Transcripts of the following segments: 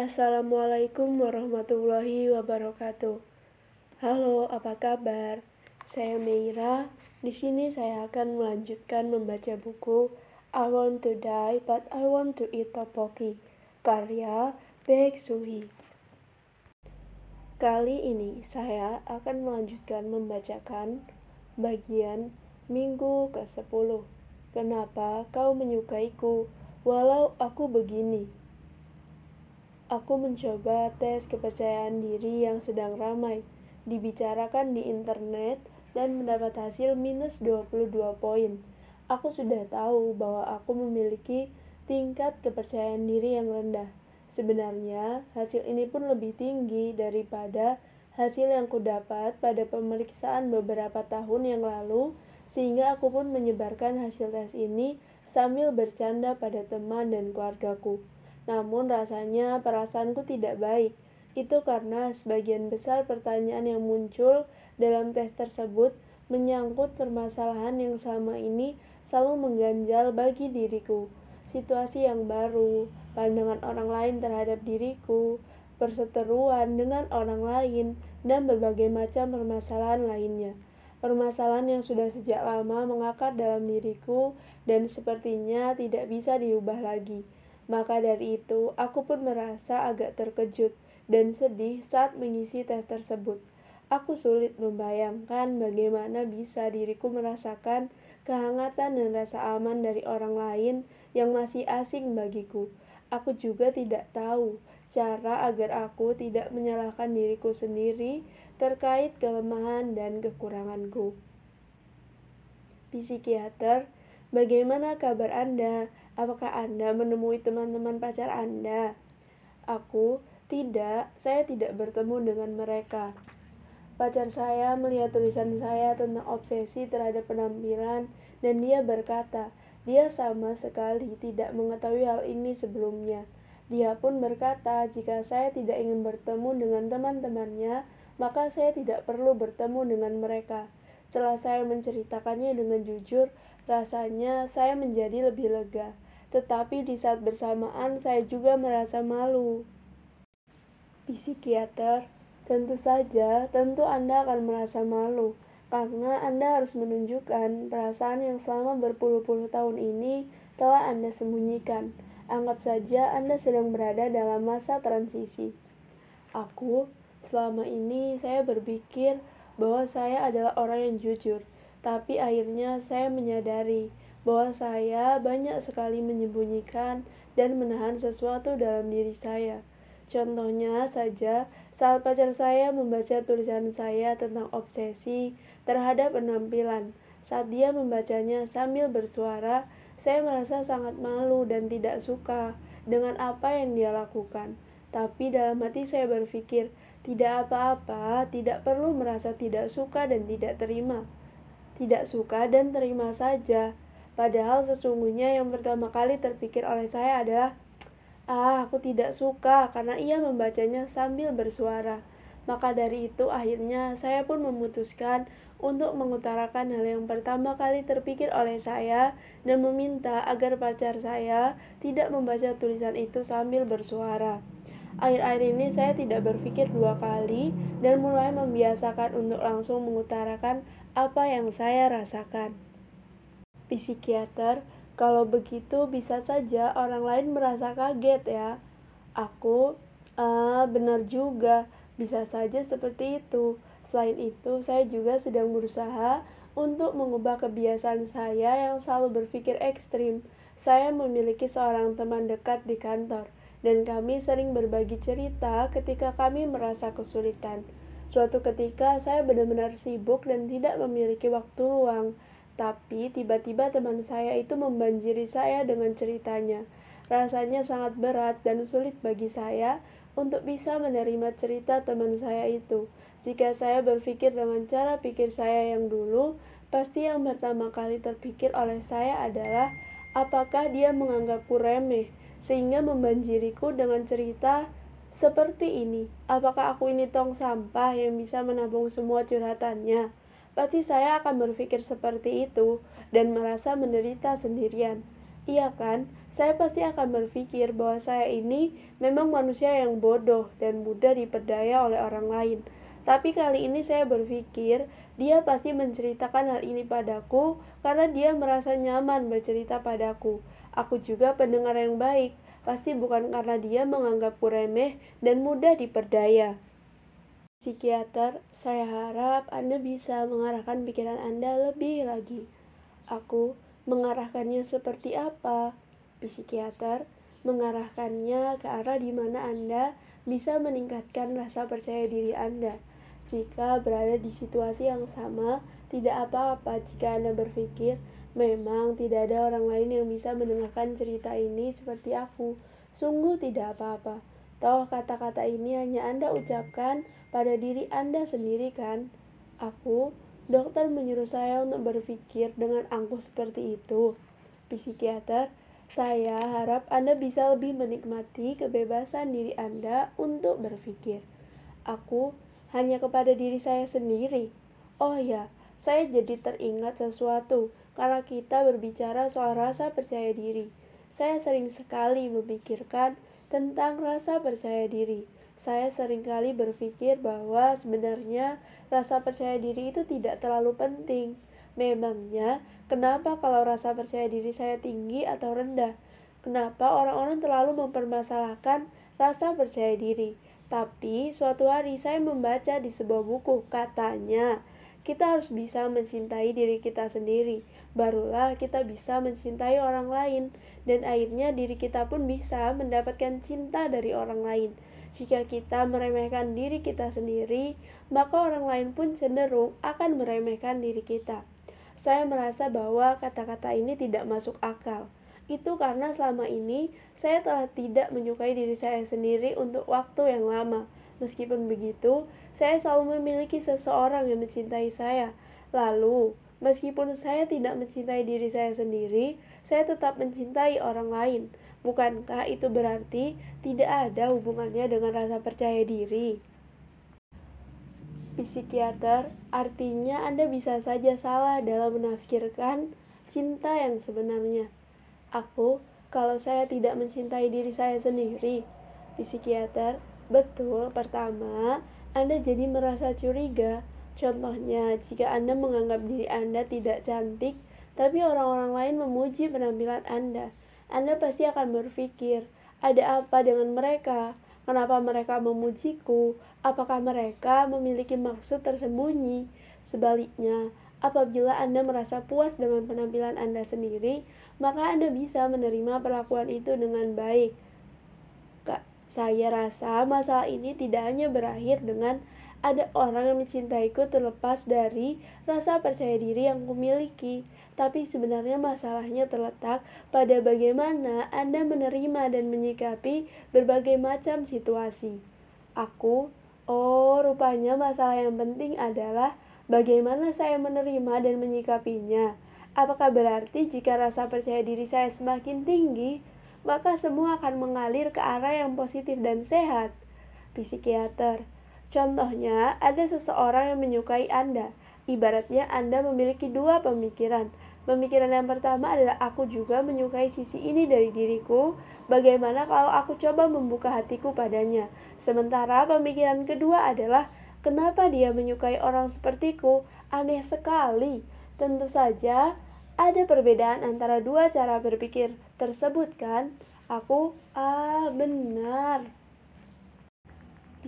Assalamualaikum warahmatullahi wabarakatuh. Halo, apa kabar? Saya Meira. Di sini saya akan melanjutkan membaca buku I Want to Die But I Want to Eat Tteokbokki karya Baek Suhi. Kali ini saya akan melanjutkan membacakan bagian minggu ke-10. Kenapa kau menyukaiku walau aku begini? Aku mencoba tes kepercayaan diri yang sedang ramai dibicarakan di internet dan mendapat hasil minus 22 poin. Aku sudah tahu bahwa aku memiliki tingkat kepercayaan diri yang rendah. Sebenarnya, hasil ini pun lebih tinggi daripada hasil yang kudapat pada pemeriksaan beberapa tahun yang lalu, sehingga aku pun menyebarkan hasil tes ini sambil bercanda pada teman dan keluargaku. Namun rasanya perasaanku tidak baik. Itu karena sebagian besar pertanyaan yang muncul dalam tes tersebut menyangkut permasalahan yang sama ini selalu mengganjal bagi diriku. Situasi yang baru, pandangan orang lain terhadap diriku, perseteruan dengan orang lain, dan berbagai macam permasalahan lainnya. Permasalahan yang sudah sejak lama mengakar dalam diriku dan sepertinya tidak bisa diubah lagi. Maka dari itu, aku pun merasa agak terkejut dan sedih saat mengisi tes tersebut. Aku sulit membayangkan bagaimana bisa diriku merasakan kehangatan dan rasa aman dari orang lain yang masih asing bagiku. Aku juga tidak tahu cara agar aku tidak menyalahkan diriku sendiri terkait kelemahan dan kekuranganku. Psikiater, bagaimana kabar Anda? Apakah Anda menemui teman-teman pacar Anda? Aku tidak, saya tidak bertemu dengan mereka. Pacar saya melihat tulisan saya tentang obsesi terhadap penampilan dan dia berkata, dia sama sekali tidak mengetahui hal ini sebelumnya. Dia pun berkata, jika saya tidak ingin bertemu dengan teman-temannya, maka saya tidak perlu bertemu dengan mereka. Setelah saya menceritakannya dengan jujur, rasanya saya menjadi lebih lega tetapi di saat bersamaan saya juga merasa malu. Psikiater, tentu saja, tentu Anda akan merasa malu karena Anda harus menunjukkan perasaan yang selama berpuluh-puluh tahun ini telah Anda sembunyikan. Anggap saja Anda sedang berada dalam masa transisi. Aku, selama ini saya berpikir bahwa saya adalah orang yang jujur, tapi akhirnya saya menyadari bahwa saya banyak sekali menyembunyikan dan menahan sesuatu dalam diri saya. Contohnya saja, saat pacar saya membaca tulisan saya tentang obsesi terhadap penampilan. Saat dia membacanya sambil bersuara, saya merasa sangat malu dan tidak suka dengan apa yang dia lakukan. Tapi dalam hati saya berpikir, tidak apa-apa, tidak perlu merasa tidak suka dan tidak terima. Tidak suka dan terima saja. Padahal sesungguhnya yang pertama kali terpikir oleh saya adalah, ah aku tidak suka karena ia membacanya sambil bersuara. Maka dari itu akhirnya saya pun memutuskan untuk mengutarakan hal yang pertama kali terpikir oleh saya dan meminta agar pacar saya tidak membaca tulisan itu sambil bersuara. Akhir-akhir ini saya tidak berpikir dua kali dan mulai membiasakan untuk langsung mengutarakan apa yang saya rasakan psikiater, kalau begitu bisa saja orang lain merasa kaget ya. Aku, ah benar juga, bisa saja seperti itu. Selain itu, saya juga sedang berusaha untuk mengubah kebiasaan saya yang selalu berpikir ekstrim. Saya memiliki seorang teman dekat di kantor, dan kami sering berbagi cerita ketika kami merasa kesulitan. Suatu ketika, saya benar-benar sibuk dan tidak memiliki waktu luang. Tapi tiba-tiba teman saya itu membanjiri saya dengan ceritanya. Rasanya sangat berat dan sulit bagi saya untuk bisa menerima cerita teman saya itu. Jika saya berpikir dengan cara pikir saya yang dulu, pasti yang pertama kali terpikir oleh saya adalah apakah dia menganggapku remeh sehingga membanjiriku dengan cerita seperti ini. Apakah aku ini tong sampah yang bisa menampung semua curhatannya? Pasti saya akan berpikir seperti itu dan merasa menderita sendirian. Iya kan? Saya pasti akan berpikir bahwa saya ini memang manusia yang bodoh dan mudah diperdaya oleh orang lain. Tapi kali ini saya berpikir dia pasti menceritakan hal ini padaku karena dia merasa nyaman bercerita padaku. Aku juga pendengar yang baik, pasti bukan karena dia menganggapku remeh dan mudah diperdaya. Psikiater, saya harap Anda bisa mengarahkan pikiran Anda lebih lagi. Aku mengarahkannya seperti apa? Psikiater mengarahkannya ke arah di mana Anda bisa meningkatkan rasa percaya diri Anda. Jika berada di situasi yang sama, tidak apa-apa jika Anda berpikir, memang tidak ada orang lain yang bisa mendengarkan cerita ini seperti aku. Sungguh tidak apa-apa. Toh kata-kata ini hanya Anda ucapkan pada diri Anda sendiri kan? Aku Dokter menyuruh saya untuk berpikir dengan angkuh seperti itu. Psikiater, saya harap Anda bisa lebih menikmati kebebasan diri Anda untuk berpikir. Aku hanya kepada diri saya sendiri. Oh ya, saya jadi teringat sesuatu karena kita berbicara soal rasa percaya diri. Saya sering sekali memikirkan tentang rasa percaya diri saya sering kali berpikir bahwa sebenarnya rasa percaya diri itu tidak terlalu penting. Memangnya, kenapa kalau rasa percaya diri saya tinggi atau rendah? Kenapa orang-orang terlalu mempermasalahkan rasa percaya diri? Tapi suatu hari saya membaca di sebuah buku, katanya kita harus bisa mencintai diri kita sendiri. Barulah kita bisa mencintai orang lain, dan akhirnya diri kita pun bisa mendapatkan cinta dari orang lain. Jika kita meremehkan diri kita sendiri, maka orang lain pun cenderung akan meremehkan diri kita. Saya merasa bahwa kata-kata ini tidak masuk akal. Itu karena selama ini saya telah tidak menyukai diri saya sendiri untuk waktu yang lama. Meskipun begitu, saya selalu memiliki seseorang yang mencintai saya. Lalu, meskipun saya tidak mencintai diri saya sendiri, saya tetap mencintai orang lain. Bukankah itu berarti tidak ada hubungannya dengan rasa percaya diri? Psikiater, artinya Anda bisa saja salah dalam menafsirkan cinta yang sebenarnya. Aku, kalau saya tidak mencintai diri saya sendiri, psikiater, betul, pertama, Anda jadi merasa curiga. Contohnya, jika Anda menganggap diri Anda tidak cantik, tapi orang-orang lain memuji penampilan Anda, anda pasti akan berpikir, ada apa dengan mereka? Kenapa mereka memujiku? Apakah mereka memiliki maksud tersembunyi? Sebaliknya, apabila Anda merasa puas dengan penampilan Anda sendiri, maka Anda bisa menerima perlakuan itu dengan baik. Saya rasa masalah ini tidak hanya berakhir dengan ada orang yang mencintaiku terlepas dari rasa percaya diri yang kumiliki. Tapi sebenarnya masalahnya terletak pada bagaimana Anda menerima dan menyikapi berbagai macam situasi. Aku, oh rupanya masalah yang penting adalah bagaimana saya menerima dan menyikapinya. Apakah berarti jika rasa percaya diri saya semakin tinggi, maka semua akan mengalir ke arah yang positif dan sehat? Psikiater, Contohnya, ada seseorang yang menyukai Anda. Ibaratnya Anda memiliki dua pemikiran. Pemikiran yang pertama adalah aku juga menyukai sisi ini dari diriku. Bagaimana kalau aku coba membuka hatiku padanya? Sementara pemikiran kedua adalah kenapa dia menyukai orang sepertiku? Aneh sekali. Tentu saja ada perbedaan antara dua cara berpikir tersebut kan? Aku, ah benar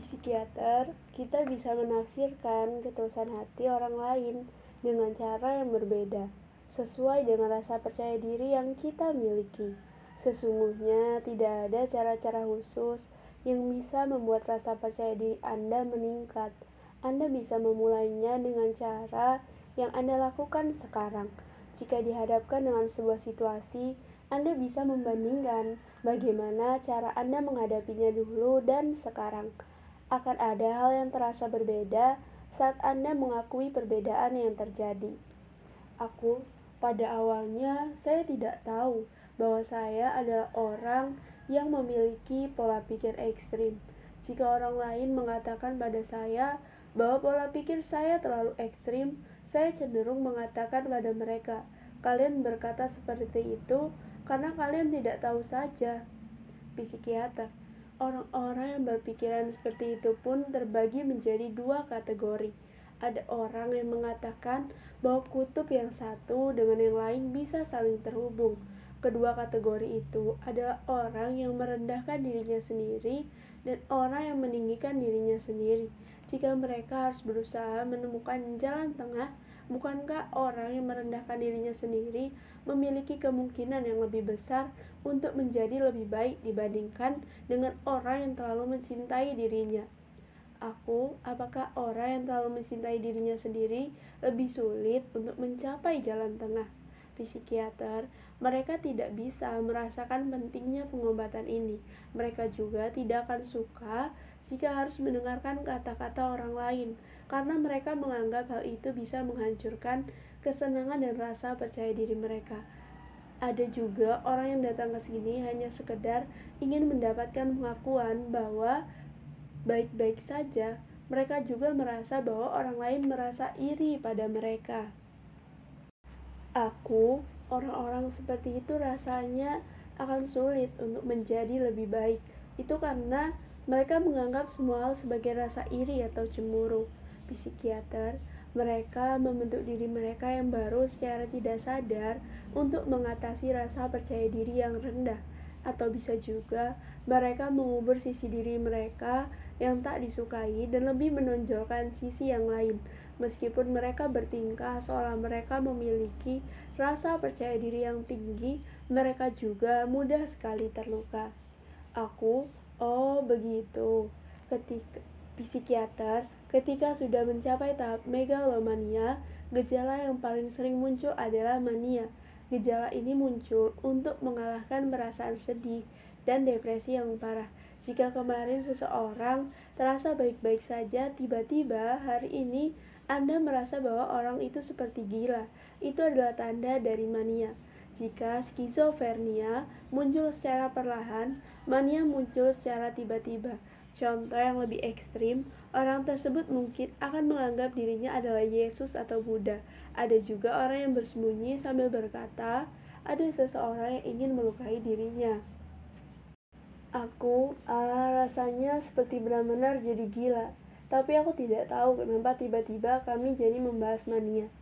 psikiater, kita bisa menafsirkan ketulusan hati orang lain dengan cara yang berbeda, sesuai dengan rasa percaya diri yang kita miliki. Sesungguhnya tidak ada cara-cara khusus yang bisa membuat rasa percaya diri Anda meningkat. Anda bisa memulainya dengan cara yang Anda lakukan sekarang. Jika dihadapkan dengan sebuah situasi, Anda bisa membandingkan bagaimana cara Anda menghadapinya dulu dan sekarang akan ada hal yang terasa berbeda saat Anda mengakui perbedaan yang terjadi. Aku, pada awalnya, saya tidak tahu bahwa saya adalah orang yang memiliki pola pikir ekstrim. Jika orang lain mengatakan pada saya bahwa pola pikir saya terlalu ekstrim, saya cenderung mengatakan pada mereka, "Kalian berkata seperti itu karena kalian tidak tahu saja. Psikiater, orang-orang yang berpikiran seperti itu pun terbagi menjadi dua kategori. Ada orang yang mengatakan bahwa kutub yang satu dengan yang lain bisa saling terhubung. Kedua kategori itu adalah orang yang merendahkan dirinya sendiri dan orang yang meninggikan dirinya sendiri. Jika mereka harus berusaha menemukan jalan tengah, bukankah orang yang merendahkan dirinya sendiri memiliki kemungkinan yang lebih besar untuk menjadi lebih baik dibandingkan dengan orang yang terlalu mencintai dirinya? Aku, apakah orang yang terlalu mencintai dirinya sendiri lebih sulit untuk mencapai jalan tengah? Psikiater, mereka tidak bisa merasakan pentingnya pengobatan ini. Mereka juga tidak akan suka jika harus mendengarkan kata-kata orang lain, karena mereka menganggap hal itu bisa menghancurkan kesenangan dan rasa percaya diri mereka. Ada juga orang yang datang ke sini hanya sekedar ingin mendapatkan pengakuan bahwa baik-baik saja, mereka juga merasa bahwa orang lain merasa iri pada mereka. Aku, orang-orang seperti itu rasanya akan sulit untuk menjadi lebih baik. Itu karena mereka menganggap semua hal sebagai rasa iri atau cemburu. Psikiater, mereka membentuk diri mereka yang baru secara tidak sadar untuk mengatasi rasa percaya diri yang rendah atau bisa juga mereka mengubur sisi diri mereka yang tak disukai dan lebih menonjolkan sisi yang lain. Meskipun mereka bertingkah seolah mereka memiliki rasa percaya diri yang tinggi, mereka juga mudah sekali terluka. Aku, oh begitu. Ketika psikiater, ketika sudah mencapai tahap megalomania, gejala yang paling sering muncul adalah mania Gejala ini muncul untuk mengalahkan perasaan sedih dan depresi yang parah. Jika kemarin seseorang terasa baik-baik saja, tiba-tiba hari ini Anda merasa bahwa orang itu seperti gila. Itu adalah tanda dari mania. Jika skizofrenia muncul secara perlahan, mania muncul secara tiba-tiba. Contoh yang lebih ekstrim, orang tersebut mungkin akan menganggap dirinya adalah Yesus atau Buddha. Ada juga orang yang bersembunyi sambil berkata, ada seseorang yang ingin melukai dirinya. Aku, ah, rasanya seperti benar-benar jadi gila. Tapi aku tidak tahu kenapa tiba-tiba kami jadi membahas mania.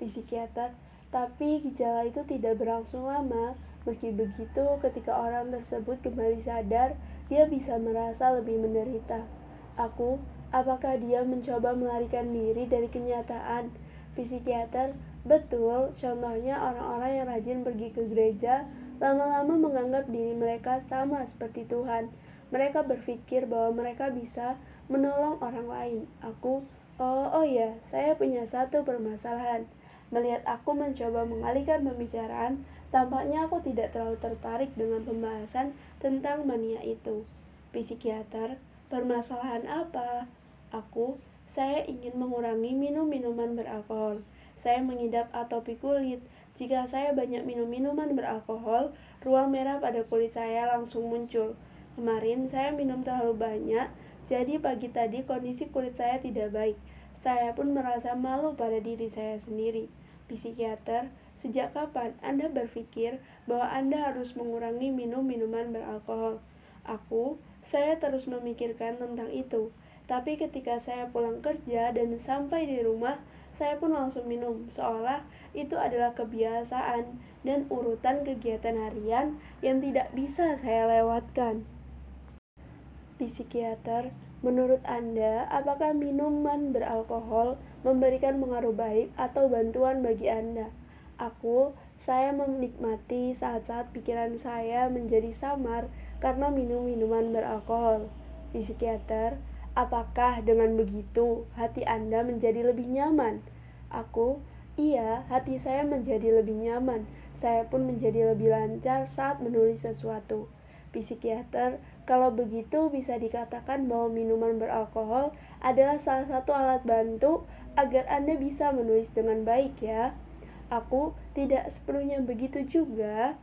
Psikiater, tapi gejala itu tidak berlangsung lama. Meski begitu, ketika orang tersebut kembali sadar, dia bisa merasa lebih menderita. Aku, apakah dia mencoba melarikan diri dari kenyataan? Psikiater, betul, contohnya orang-orang yang rajin pergi ke gereja, lama-lama menganggap diri mereka sama seperti Tuhan. Mereka berpikir bahwa mereka bisa menolong orang lain. Aku, oh, oh ya, saya punya satu permasalahan. Melihat aku mencoba mengalihkan pembicaraan, tampaknya aku tidak terlalu tertarik dengan pembahasan tentang mania itu. Psikiater, permasalahan apa? Aku, saya ingin mengurangi minum minuman beralkohol. Saya mengidap atopi kulit. Jika saya banyak minum minuman beralkohol, ruang merah pada kulit saya langsung muncul. Kemarin saya minum terlalu banyak, jadi pagi tadi kondisi kulit saya tidak baik. Saya pun merasa malu pada diri saya sendiri psikiater, sejak kapan Anda berpikir bahwa Anda harus mengurangi minum minuman beralkohol? Aku, saya terus memikirkan tentang itu. Tapi ketika saya pulang kerja dan sampai di rumah, saya pun langsung minum, seolah itu adalah kebiasaan dan urutan kegiatan harian yang tidak bisa saya lewatkan. Psikiater, Menurut Anda, apakah minuman beralkohol memberikan pengaruh baik atau bantuan bagi Anda? Aku, saya menikmati saat-saat pikiran saya menjadi samar karena minum minuman beralkohol. Psikiater, apakah dengan begitu hati Anda menjadi lebih nyaman? Aku, iya, hati saya menjadi lebih nyaman. Saya pun menjadi lebih lancar saat menulis sesuatu. Psikiater, kalau begitu bisa dikatakan bahwa minuman beralkohol adalah salah satu alat bantu agar Anda bisa menulis dengan baik ya. Aku tidak sepenuhnya begitu juga.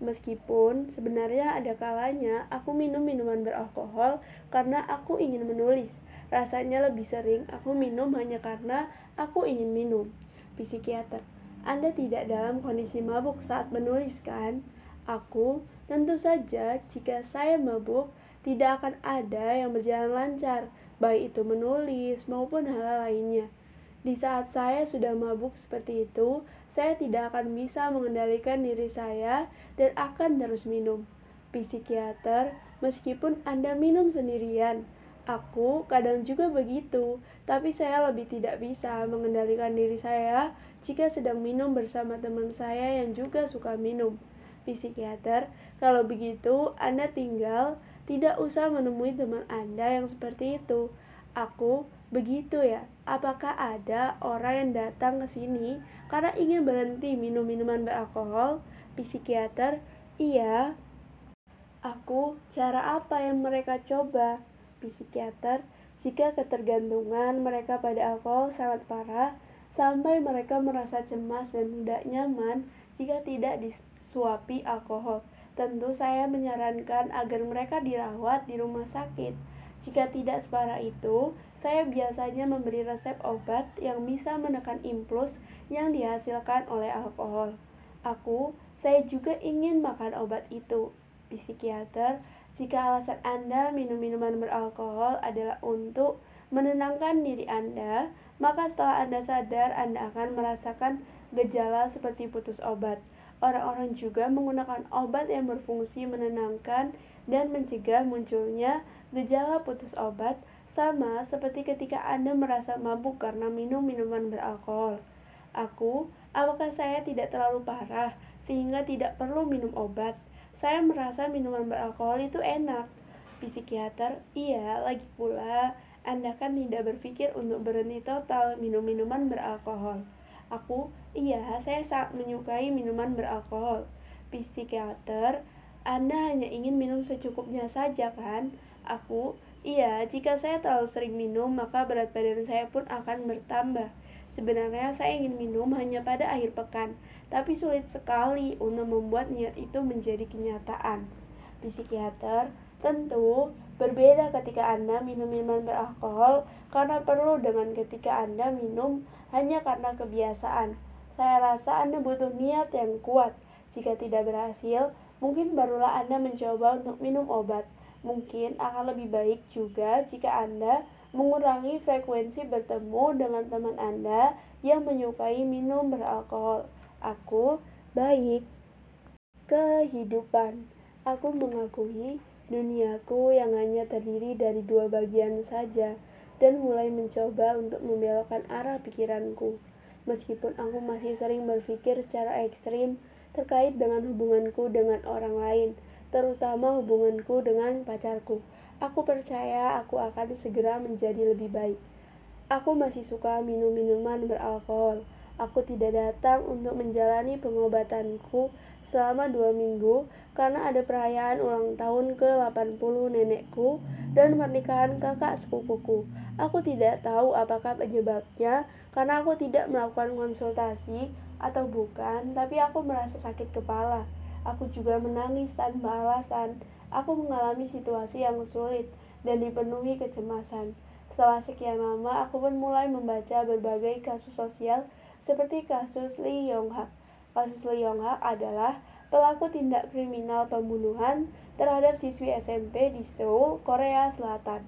Meskipun sebenarnya ada kalanya aku minum minuman beralkohol karena aku ingin menulis. Rasanya lebih sering aku minum hanya karena aku ingin minum. Psikiater, Anda tidak dalam kondisi mabuk saat menulis kan? Aku tentu saja jika saya mabuk tidak akan ada yang berjalan lancar, baik itu menulis maupun hal lainnya. Di saat saya sudah mabuk seperti itu, saya tidak akan bisa mengendalikan diri saya dan akan terus minum. Psikiater, meskipun Anda minum sendirian, aku kadang juga begitu, tapi saya lebih tidak bisa mengendalikan diri saya jika sedang minum bersama teman saya yang juga suka minum. Psikiater, kalau begitu Anda tinggal tidak usah menemui teman Anda yang seperti itu. Aku Begitu ya, apakah ada orang yang datang ke sini karena ingin berhenti minum minuman beralkohol? Psikiater, iya. Aku, cara apa yang mereka coba? Psikiater, jika ketergantungan mereka pada alkohol sangat parah, sampai mereka merasa cemas dan tidak nyaman jika tidak disuapi alkohol. Tentu saya menyarankan agar mereka dirawat di rumah sakit jika tidak separah itu, saya biasanya memberi resep obat yang bisa menekan impuls yang dihasilkan oleh alkohol. Aku, saya juga ingin makan obat itu. Psikiater, jika alasan Anda minum minuman beralkohol adalah untuk menenangkan diri Anda, maka setelah Anda sadar, Anda akan merasakan gejala seperti putus obat. Orang-orang juga menggunakan obat yang berfungsi menenangkan dan mencegah munculnya Gejala putus obat sama seperti ketika Anda merasa mabuk karena minum minuman beralkohol. Aku, apakah saya tidak terlalu parah sehingga tidak perlu minum obat? Saya merasa minuman beralkohol itu enak. Psikiater, iya, lagi pula Anda kan tidak berpikir untuk berhenti total minum minuman beralkohol. Aku, iya, saya sangat menyukai minuman beralkohol. Psikiater, Anda hanya ingin minum secukupnya saja kan? Aku, iya, jika saya terlalu sering minum, maka berat badan saya pun akan bertambah. Sebenarnya saya ingin minum hanya pada akhir pekan, tapi sulit sekali untuk membuat niat itu menjadi kenyataan. Psikiater, tentu berbeda ketika Anda minum minuman beralkohol karena perlu dengan ketika Anda minum hanya karena kebiasaan. Saya rasa Anda butuh niat yang kuat. Jika tidak berhasil, mungkin barulah Anda mencoba untuk minum obat. Mungkin akan lebih baik juga jika Anda mengurangi frekuensi bertemu dengan teman Anda yang menyukai minum beralkohol. Aku baik. Kehidupan. Aku mengakui duniaku yang hanya terdiri dari dua bagian saja dan mulai mencoba untuk membelokkan arah pikiranku. Meskipun aku masih sering berpikir secara ekstrim terkait dengan hubunganku dengan orang lain, terutama hubunganku dengan pacarku. Aku percaya aku akan segera menjadi lebih baik. Aku masih suka minum minuman beralkohol. Aku tidak datang untuk menjalani pengobatanku selama dua minggu karena ada perayaan ulang tahun ke-80 nenekku dan pernikahan kakak sepupuku. Aku tidak tahu apakah penyebabnya karena aku tidak melakukan konsultasi atau bukan, tapi aku merasa sakit kepala. Aku juga menangis tanpa alasan. Aku mengalami situasi yang sulit dan dipenuhi kecemasan. Setelah sekian lama, aku pun mulai membaca berbagai kasus sosial seperti kasus Lee Yong Hak. Kasus Lee Yong Hak adalah pelaku tindak kriminal pembunuhan terhadap siswi SMP di Seoul, Korea Selatan,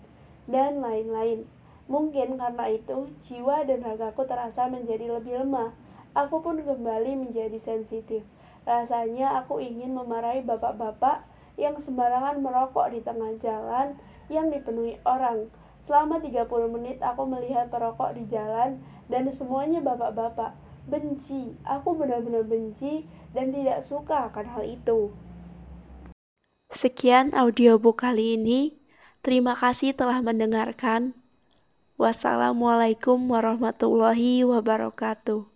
dan lain-lain. Mungkin karena itu, jiwa dan ragaku terasa menjadi lebih lemah. Aku pun kembali menjadi sensitif. Rasanya aku ingin memarahi bapak-bapak yang sembarangan merokok di tengah jalan yang dipenuhi orang. Selama 30 menit aku melihat perokok di jalan dan semuanya bapak-bapak. Benci, aku benar-benar benci dan tidak suka akan hal itu. Sekian audiobook kali ini. Terima kasih telah mendengarkan. Wassalamualaikum warahmatullahi wabarakatuh.